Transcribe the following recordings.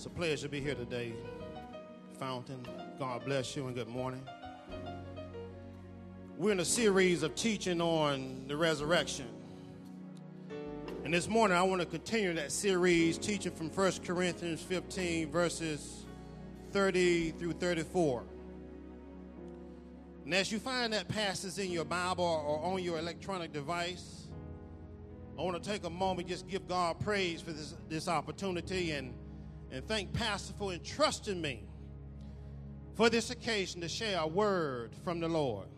It's a pleasure to be here today, Fountain. God bless you and good morning. We're in a series of teaching on the resurrection. And this morning, I want to continue that series, teaching from 1 Corinthians 15, verses 30 through 34. And as you find that passage in your Bible or on your electronic device, I want to take a moment just give God praise for this, this opportunity and, and thank Pastor for entrusting me for this occasion to share a word from the Lord.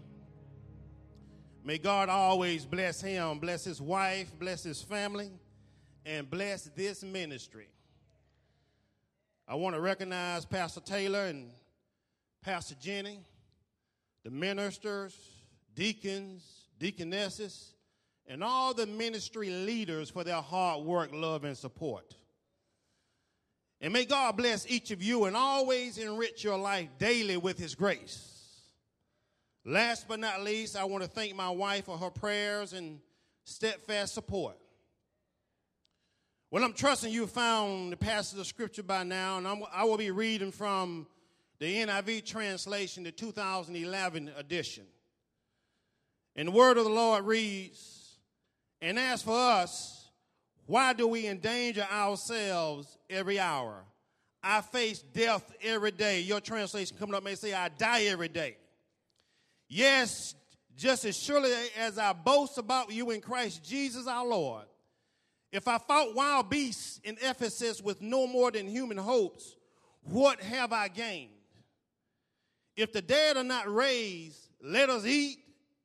May God always bless him, bless his wife, bless his family, and bless this ministry. I want to recognize Pastor Taylor and Pastor Jenny, the ministers, deacons, deaconesses, and all the ministry leaders for their hard work, love, and support. And may God bless each of you and always enrich your life daily with His grace. Last but not least, I want to thank my wife for her prayers and steadfast support. Well, I'm trusting you found the passage of scripture by now, and I'm, i will be reading from the NIV translation, the 2011 edition. And the word of the Lord reads, And as for us, why do we endanger ourselves every hour? I face death every day. Your translation coming up may say, I die every day. Yes, just as surely as I boast about you in Christ Jesus our Lord. If I fought wild beasts in Ephesus with no more than human hopes, what have I gained? If the dead are not raised, let us eat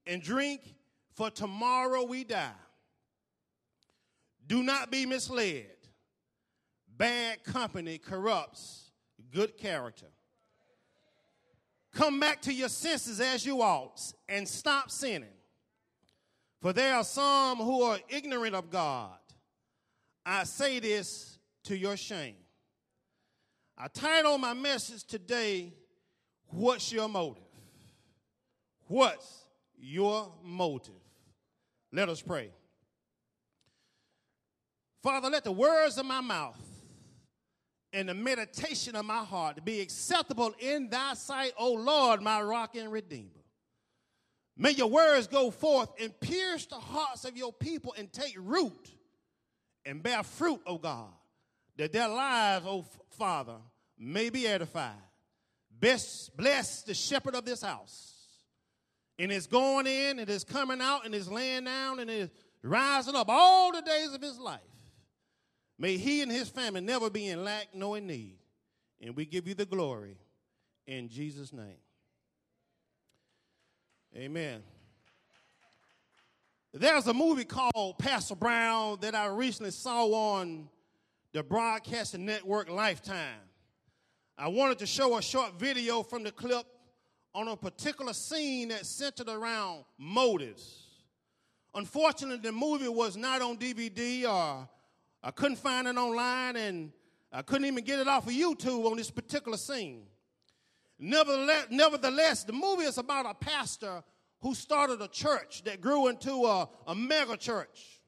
and drink, for tomorrow we die. Do not be misled. Bad company corrupts good character. Come back to your senses as you ought and stop sinning. For there are some who are ignorant of God. I say this to your shame. I title my message today, What's Your Motive? What's your motive? Let us pray. Father, let the words of my mouth and the meditation of my heart be acceptable in thy sight, O Lord, my rock and redeemer. May your words go forth and pierce the hearts of your people and take root and bear fruit, O God, that their lives, O Father, may be edified. Best bless the shepherd of this house. And it's going in, and it is coming out, and it's laying down, and it's rising up all the days of his life. May he and his family never be in lack nor in need. And we give you the glory in Jesus' name. Amen. There's a movie called Pastor Brown that I recently saw on the broadcasting network Lifetime. I wanted to show a short video from the clip on a particular scene that centered around motives. Unfortunately, the movie was not on DVD or I couldn't find it online and I couldn't even get it off of YouTube on this particular scene. Nevertheless, nevertheless, the movie is about a pastor who started a church that grew into a, a mega church.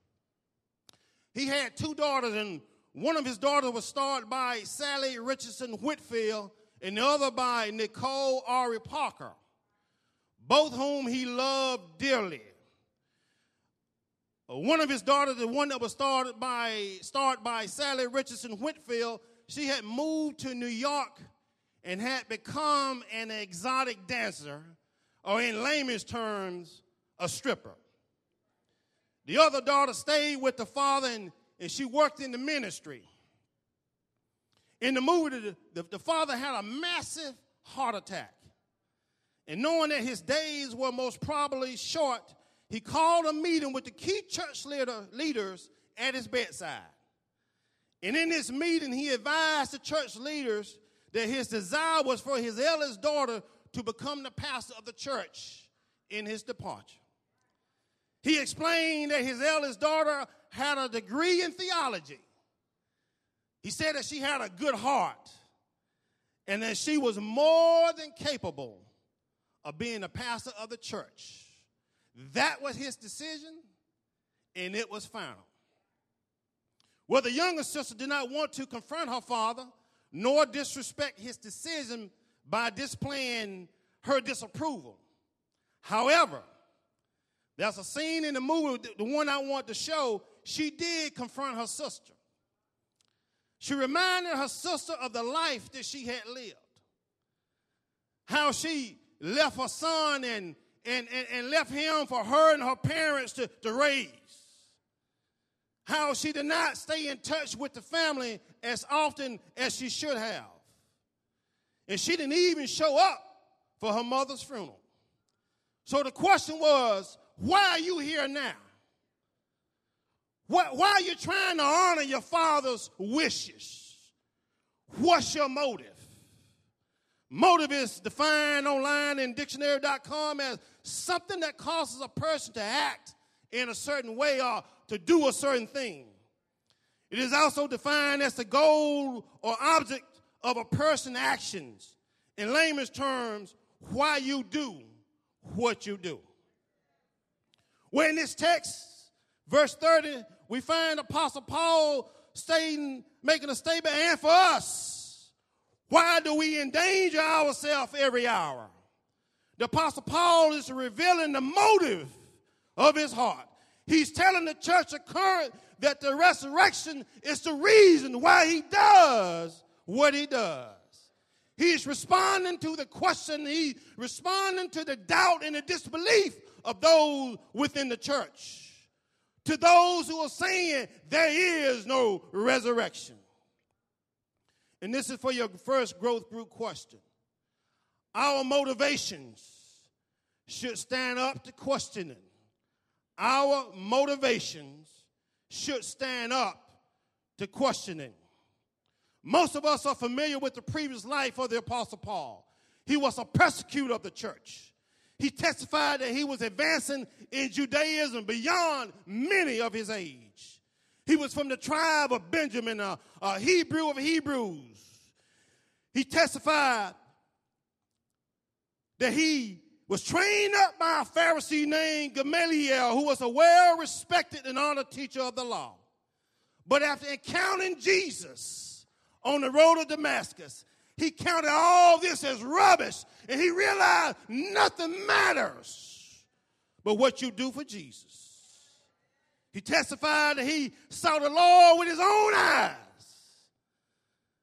He had two daughters, and one of his daughters was starred by Salli Richardson Whitfield, and the other by Nicole Ari Parker, both whom he loved dearly. Uh, one of his daughters, the one that was started by started by Salli Richardson Whitfield, she had moved to New York and had become an exotic dancer, or in layman's terms, a stripper. The other daughter stayed with the father and, and she worked in the ministry. In the movie, the, the, the father had a massive heart attack. And knowing that his days were most probably short, he called a meeting with the key church leader, leaders at his bedside. And in this meeting, he advised the church leaders that his desire was for his eldest daughter to become the pastor of the church in his departure. He explained that his eldest daughter had a degree in theology he said that she had a good heart and that she was more than capable of being a pastor of the church. That was his decision, and it was final. Well, the younger sister did not want to confront her father, nor disrespect his decision by displaying her disapproval. However, there's a scene in the movie, the one I want to show, she did confront her sister. She reminded her sister of the life that she had lived. How she left her son and, and, and, and left him for her and her parents to, to raise. How she did not stay in touch with the family as often as she should have. And she didn't even show up for her mother's funeral. So the question was, why are you here now? Why, why are you trying to honor your father's wishes? What's your motive? Motive is defined online in dictionary.com as something that causes a person to act in a certain way or to do a certain thing. It is also defined as the goal or object of a person's actions. In layman's terms, why you do what you do. Well, in this text, verse 30, we find Apostle Paul stating, making a statement, and for us, why do we endanger ourselves every hour? The Apostle Paul is revealing the motive of his heart. He's telling the church of Corinth that the resurrection is the reason why he does what he does. He's responding to the question, he's responding to the doubt and the disbelief of those within the church to those who are saying there is no resurrection. And this is for your first growth group question. Our motivations should stand up to questioning. Our motivations should stand up to questioning. Most of us are familiar with the previous life of the Apostle Paul. He was a persecutor of the church. He testified that he was advancing in Judaism beyond many of his age. He was from the tribe of Benjamin, a, a Hebrew of Hebrews. He testified that he was trained up by a Pharisee named Gamaliel, who was a well respected and honored teacher of the law. But after encountering Jesus on the road to Damascus, he counted all this as rubbish and he realized nothing matters but what you do for Jesus. He testified that he saw the Lord with his own eyes.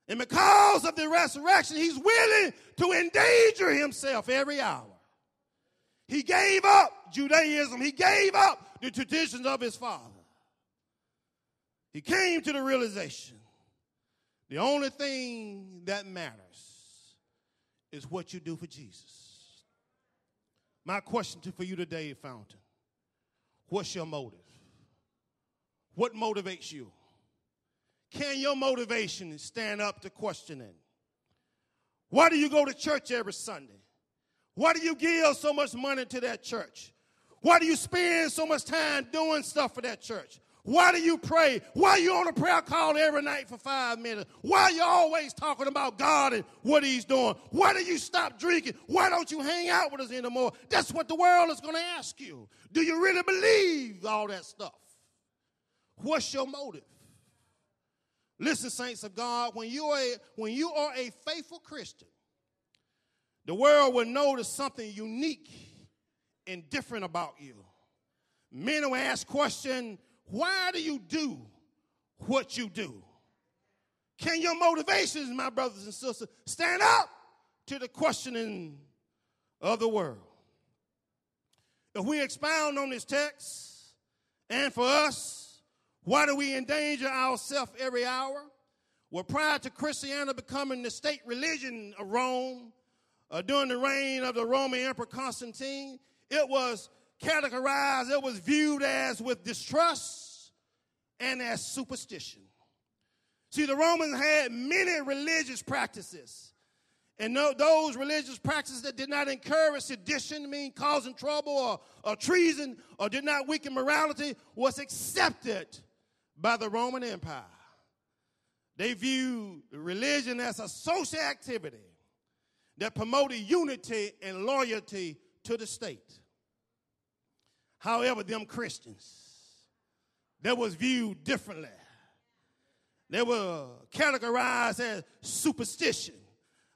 And because of the resurrection, he's willing to endanger himself every hour. He gave up Judaism, he gave up the traditions of his father. He came to the realization the only thing that matters is what you do for Jesus. My question for you today, Fountain, what's your motive? What motivates you? Can your motivation stand up to questioning? Why do you go to church every Sunday? Why do you give so much money to that church? Why do you spend so much time doing stuff for that church? Why do you pray? Why are you on a prayer call every night for five minutes? Why are you always talking about God and what He's doing? Why do you stop drinking? Why don't you hang out with us anymore? That's what the world is going to ask you. Do you really believe all that stuff? What's your motive? Listen, saints of God, when you are a, when you are a faithful Christian, the world will notice something unique and different about you. Men will ask question, why do you do what you do? Can your motivations, my brothers and sisters, stand up to the questioning of the world? If we expound on this text, and for us, why do we endanger ourselves every hour? Well, prior to Christianity becoming the state religion of Rome, uh, during the reign of the Roman Emperor Constantine, it was categorized, it was viewed as with distrust and as superstition. See, the Romans had many religious practices. And those religious practices that did not encourage sedition, mean causing trouble or, or treason, or did not weaken morality, was accepted by the Roman Empire. They viewed religion as a social activity that promoted unity and loyalty to the state. However, them Christians, that was viewed differently. They were categorized as superstition.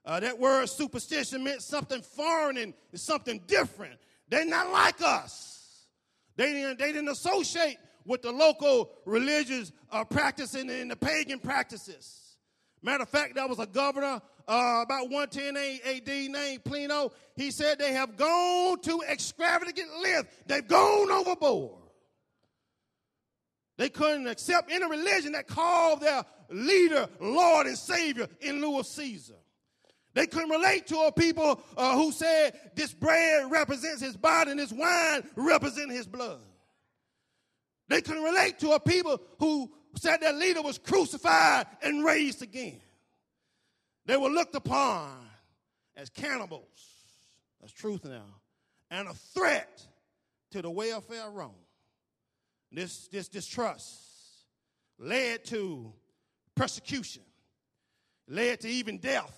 Uh, that word superstition meant something foreign and something different. They're not like us. They didn't, they didn't associate with the local religious uh, practicing and the pagan practices. Matter of fact, there was a governor uh, about 110 AD named Pliny. He said they have gone to extravagant lengths. They've gone overboard. They couldn't accept any religion that called their leader Lord and Savior in lieu of Caesar. They couldn't relate to a people uh, who said this bread represents his body and this wine represents his blood. They couldn't relate to a people who said their leader was crucified and raised again. They were looked upon as cannibals. That's truth now. And a threat to the welfare of Rome. This, this distrust led to persecution, led to even death,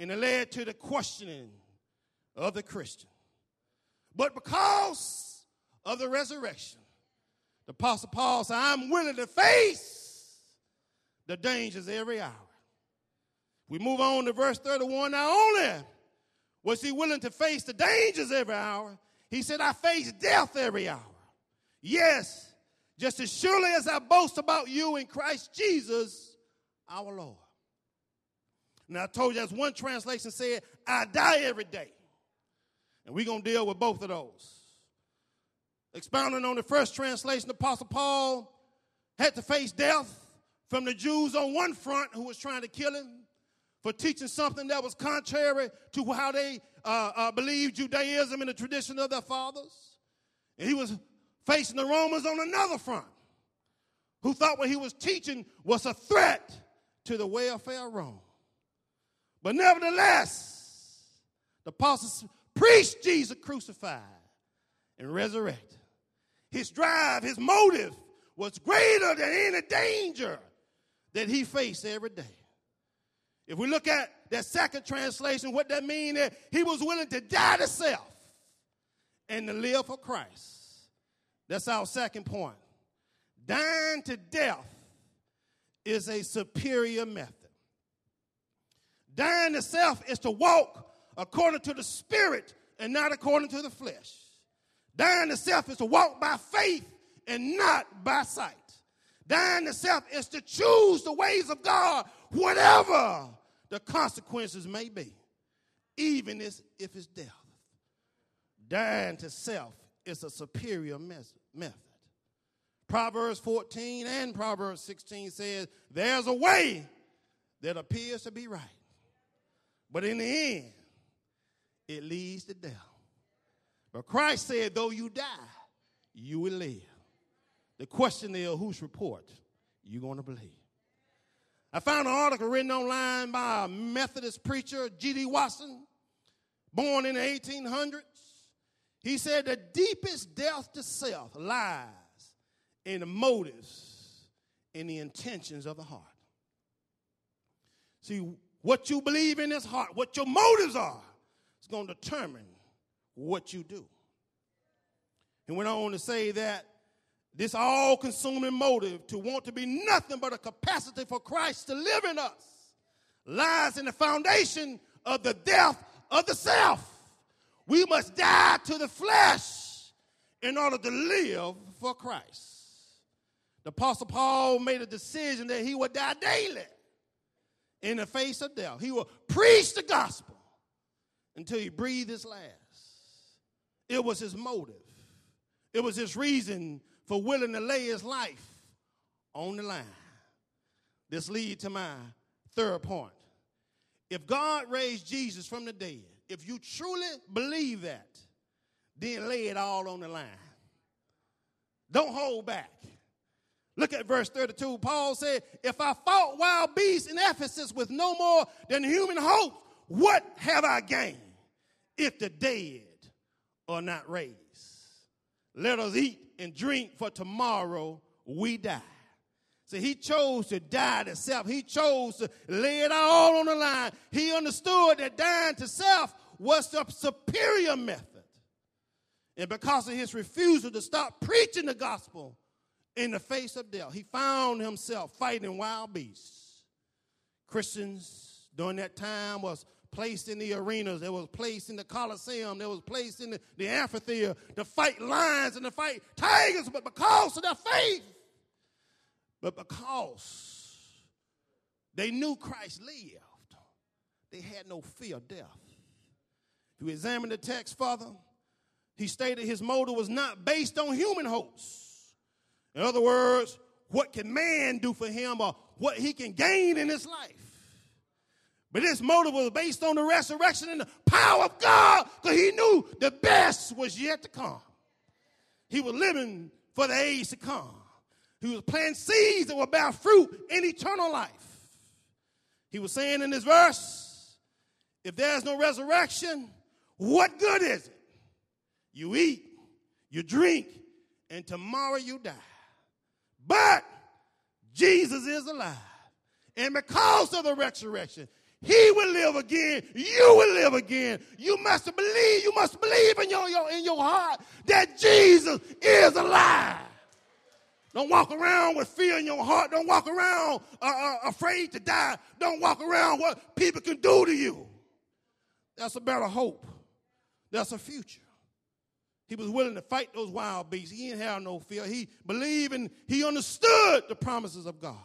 and it led to the questioning of the Christian. But because of the resurrection, the Apostle Paul said, I'm willing to face the dangers every hour. We move on to verse 31. Not only was he willing to face the dangers every hour, he said, I face death every hour. Yes, just as surely as I boast about you in Christ Jesus, our Lord. Now, I told you, as one translation said, I die every day. And we're going to deal with both of those. Expounding on the first translation, Apostle Paul had to face death from the Jews on one front who was trying to kill him for teaching something that was contrary to how they uh, uh, believed Judaism and the tradition of their fathers. And he was facing the Romans on another front who thought what he was teaching was a threat to the welfare of Rome. But nevertheless, the apostles preached Jesus crucified and resurrected. His drive, his motive was greater than any danger that he faced every day. If we look at that second translation, what that means is he was willing to die to self and to live for Christ. That's our second point. Dying to death is a superior method. Dying to self is to walk according to the spirit and not according to the flesh. Dying to self is to walk by faith and not by sight. Dying to self is to choose the ways of God, whatever the consequences may be, even if it's death. Dying to self is a superior method. Proverbs 14 and Proverbs 16 says, There's a way that appears to be right, but in the end, it leads to death. But Christ said, though you die, you will live. The question is, whose report you going to believe? I found an article written online by a Methodist preacher, G.D. Watson, born in the 1800s. He said the deepest death to self lies in the motives and the intentions of the heart. See, what you believe in this heart, what your motives are, is going to determine what you do. And went on to say that this all consuming motive to want to be nothing but a capacity for Christ to live in us lies in the foundation of the death of the self. We must die to the flesh in order to live for Christ. The Apostle Paul made a decision that he would die daily in the face of death. He will preach the gospel until he breathed his last. It was his motive, it was his reason for willing to lay his life on the line. This leads to my third point. If God raised Jesus from the dead, if you truly believe that, then lay it all on the line. Don't hold back. Look at verse 32. Paul said, If I fought wild beasts in Ephesus with no more than human hope, what have I gained if the dead are not raised? Let us eat and drink, for tomorrow we die. See, he chose to die to self. He chose to lay it all on the line. He understood that dying to self was the superior method. And because of his refusal to stop preaching the gospel, in the face of death. He found himself fighting wild beasts. Christians during that time was placed in the arenas, they was placed in the Coliseum, they was placed in the, the amphitheater to fight lions and to fight tigers, but because of their faith, but because they knew Christ lived, they had no fear of death. If you examine the text further, he stated his motive was not based on human hopes. In other words, what can man do for him or what he can gain in his life. But his motive was based on the resurrection and the power of God because he knew the best was yet to come. He was living for the age to come. He was planting seeds that would bear fruit in eternal life. He was saying in this verse, if there's no resurrection, what good is it? You eat, you drink, and tomorrow you die. But Jesus is alive. And because of the resurrection, he will live again. You will live again. You must believe. You must believe in your, your, in your heart that Jesus is alive. Don't walk around with fear in your heart. Don't walk around uh, uh, afraid to die. Don't walk around what people can do to you. That's a better hope. That's a future. He was willing to fight those wild beasts. He didn't have no fear. He believed and he understood the promises of God.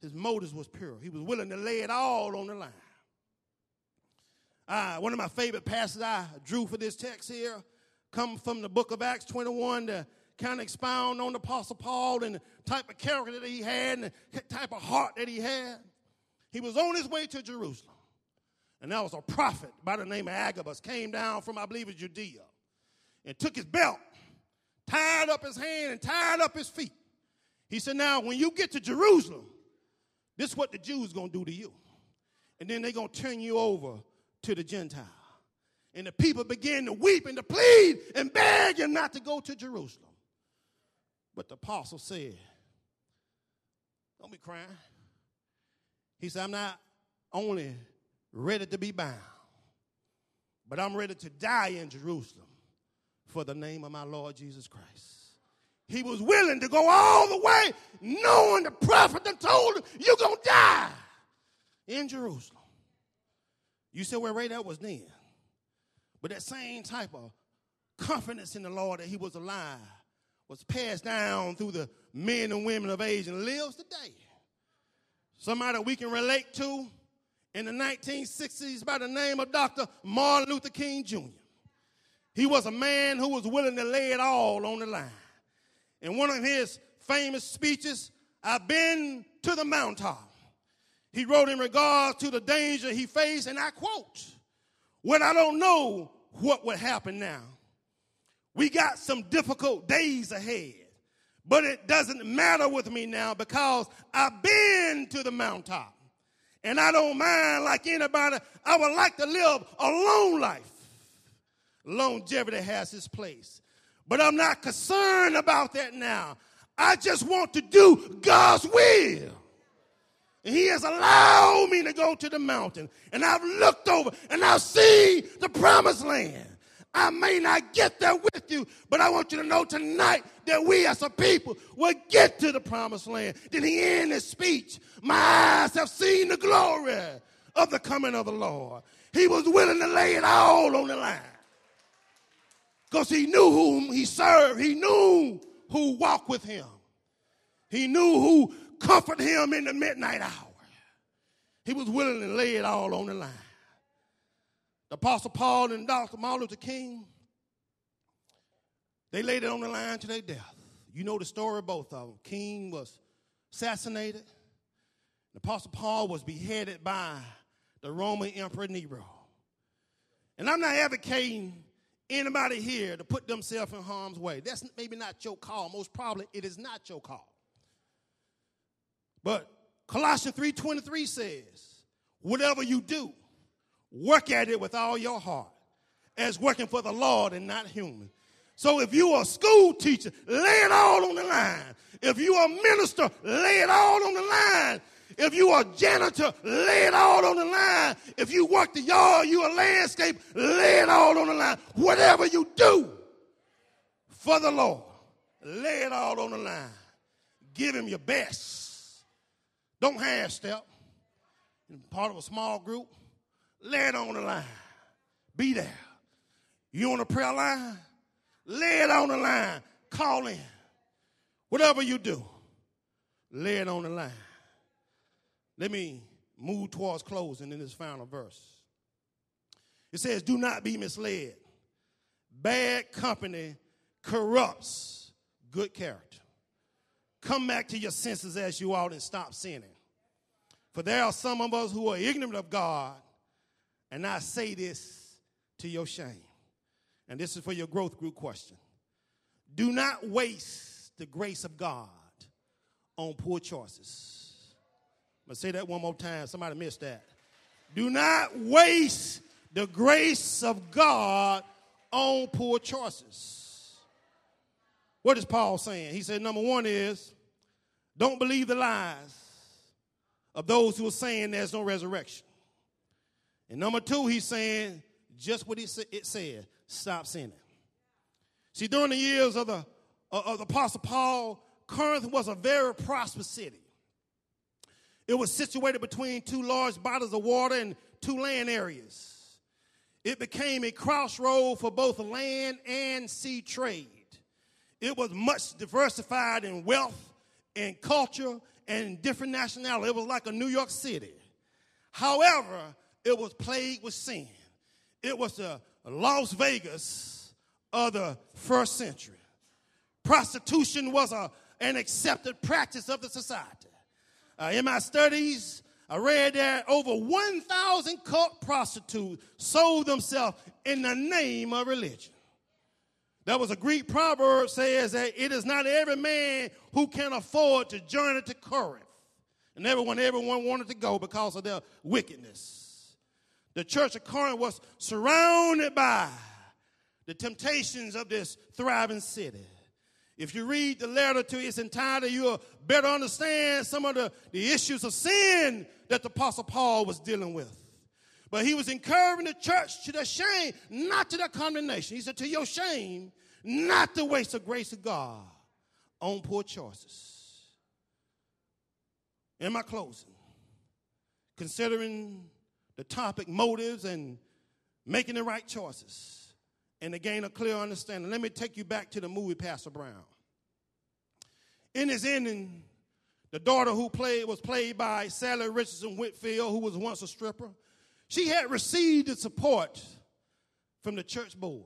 His motives was pure. He was willing to lay it all on the line. Uh, one of my favorite passages I drew for this text here come from the book of Acts 21 to kind of expound on the Apostle Paul and the type of character that he had and the type of heart that he had. He was on his way to Jerusalem. And there was a prophet by the name of Agabus came down from, I believe, Judea and took his belt, tied up his hand, and tied up his feet. He said, Now, when you get to Jerusalem, this is what the Jews going to do to you. And then they're going to turn you over to the Gentile. And the people begin to weep and to plead and beg him not to go to Jerusalem. But the apostle said, Don't be crying. He said, I'm not only ready to be bound, but I'm ready to die in Jerusalem for the name of my Lord Jesus Christ. He was willing to go all the way, knowing the prophet that told him, You're going to die in Jerusalem. You said, where that was then. But that same type of confidence in the Lord that he was alive was passed down through the men and women of age and lives today. Somebody we can relate to in the 1960s by the name of Dr. Martin Luther King Jr. He was a man who was willing to lay it all on the line. In one of his famous speeches, I've been to the mountaintop. He wrote in regards to the danger he faced, and I quote, When I don't know what would happen now, we got some difficult days ahead, but it doesn't matter with me now because I've been to the mountaintop. And I don't mind like anybody, I would like to live a long life. Longevity has its place. But I'm not concerned about that now. I just want to do God's will. And he has allowed me to go to the mountain. And I've looked over and I've seen the promised land. I may not get there with you, but I want you to know tonight that we as a people will get to the promised land. Then he ended his speech. My eyes have seen the glory of the coming of the Lord. He was willing to lay it all on the line because he knew whom he served. He knew who walked with him. He knew who comforted him in the midnight hour. He was willing to lay it all on the line. The Apostle Paul and Dr. Martin Luther King, they laid it on the line to their death. You know the story of both of them. King was assassinated. The Apostle Paul was beheaded by the Roman Emperor Nero. And I'm not advocating anybody here to put themselves in harm's way. That's maybe not your call. Most probably it is not your call. But Colossians 3:23 says, whatever you do, work at it with all your heart, as working for the Lord and not human. So if you're a school teacher, lay it all on the line. If you're a minister, lay it all on the line. If you are a janitor, lay it all on the line. If you work the yard, you a landscape, lay it all on the line. Whatever you do for the Lord, Lay it all on the line. Give him your best. Don't half step. Part of a small group. Lay it on the line. Be there. You on a prayer line? Lay it on the line. Call in. Whatever you do, lay it on the line. Let me move towards closing in this final verse. It says, Do not be misled. Bad company corrupts good character. Come back to your senses as you ought and stop sinning. For there are some of us who are ignorant of God, and I say this to your shame. And this is for your growth group question. Do not waste the grace of God on poor choices. To say that one more time. Somebody missed that. Do not waste the grace of God on poor choices. What is Paul saying? He said, number one is don't believe the lies of those who are saying there's no resurrection. And number two, he's saying just what he it said stop sinning. See, during the years of the, uh, of the Apostle Paul, Corinth was a very prosperous city. It was situated between two large bodies of water and two land areas. It became a crossroad for both land and sea trade. It was much diversified in wealth and culture and different nationalities. It was like a New York City. However, it was plagued with sin. It was the Las Vegas of the first century. Prostitution was a, an accepted practice of the society. Uh, in my studies, I read that over 1,000 cult prostitutes sold themselves in the name of religion. There was a Greek proverb says that it is not every man who can afford to journey to Corinth. And everyone, everyone wanted to go because of their wickedness. The church of Corinth was surrounded by the temptations of this thriving city. If you read the letter to its entirety, you'll better understand some of the, the issues of sin that the Apostle Paul was dealing with. But he was encouraging the church to their shame, not to their condemnation. He said, To your shame, not to waste the grace of God on poor choices. In my closing, considering the topic motives and making the right choices and to gain a clear understanding. Let me take you back to the movie Pastor Brown. In his ending, the daughter who played was played by Salli Richardson Whitfield, who was once a stripper. She had received the support from the church board.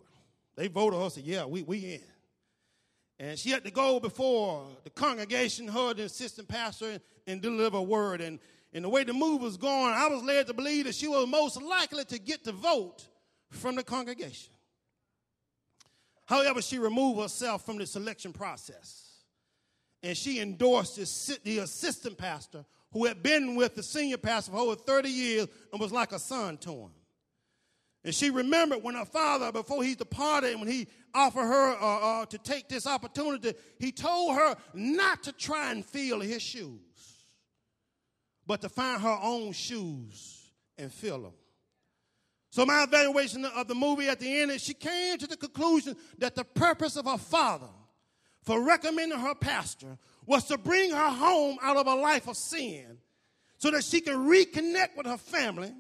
They voted her, said, Yeah, we, we in. And she had to go before the congregation, her, the assistant pastor, and, and deliver a word. And, and the way the move was going, I was led to believe that she was most likely to get the vote from the congregation. However, she removed herself from the selection process. And she endorsed the assistant pastor who had been with the senior pastor for over 30 years and was like a son to him. And she remembered when her father, before he departed, when he offered her uh, uh, to take this opportunity, he told her not to try and fill his shoes, but to find her own shoes and fill them. So, my evaluation of the movie at the end, is she came to the conclusion that the purpose of her father for recommending her pastor was to bring her home out of a life of sin so that she can reconnect with her family,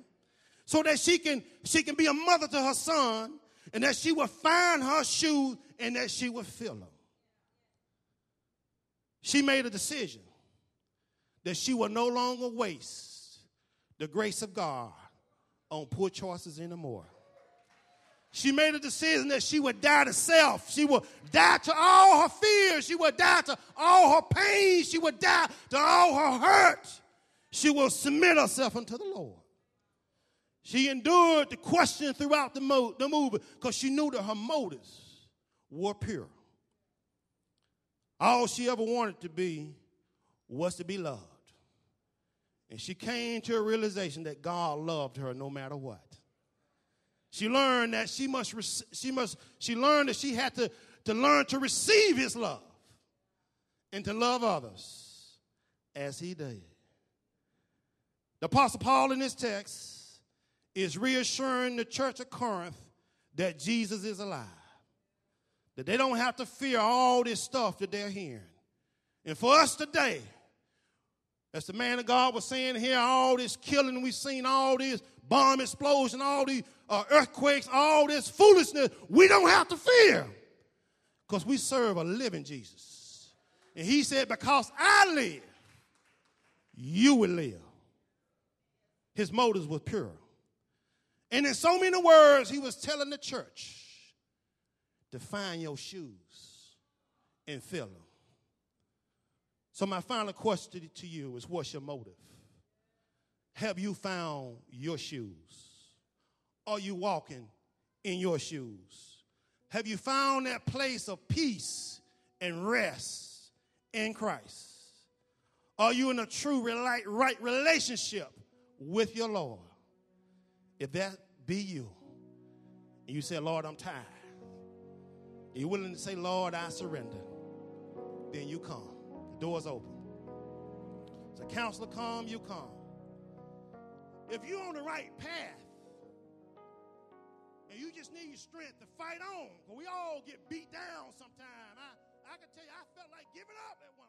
so that she can, she can be a mother to her son, and that she will find her shoes and that she will fill them. She made a decision that she will no longer waste the grace of God on poor choices anymore. She made a decision that she would die to self. She would die to all her fears. She would die to all her pain. She would die to all her hurt. She will submit herself unto the Lord. She endured the question throughout the, mo- the movie because she knew that her motives were pure. All she ever wanted to be was to be loved. And she came to a realization that God loved her no matter what. She learned that she must, she must, she learned that she had to, to learn to receive his love and to love others as he did. The Apostle Paul in this text is reassuring the church of Corinth that Jesus is alive. that they don't have to fear all this stuff that they're hearing. And for us today, as the man of God was saying here, all this killing we've seen, all this bomb explosion, all these uh, earthquakes, all this foolishness, we don't have to fear because we serve a living Jesus. And he said, Because I live, you will live. His motives were pure. And in so many words, he was telling the church to find your shoes and fill them. So, my final question to you is what's your motive? Have you found your shoes? Are you walking in your shoes? Have you found that place of peace and rest in Christ? Are you in a true right relationship with your Lord? If that be you, and you say, Lord, I'm tired, you're willing to say, Lord, I surrender, then you come. Door's open. So, counselor, come, you come. If you're on the right path, and you just need your strength to fight on, we all get beat down sometime. I, I can tell you, I felt like giving up at.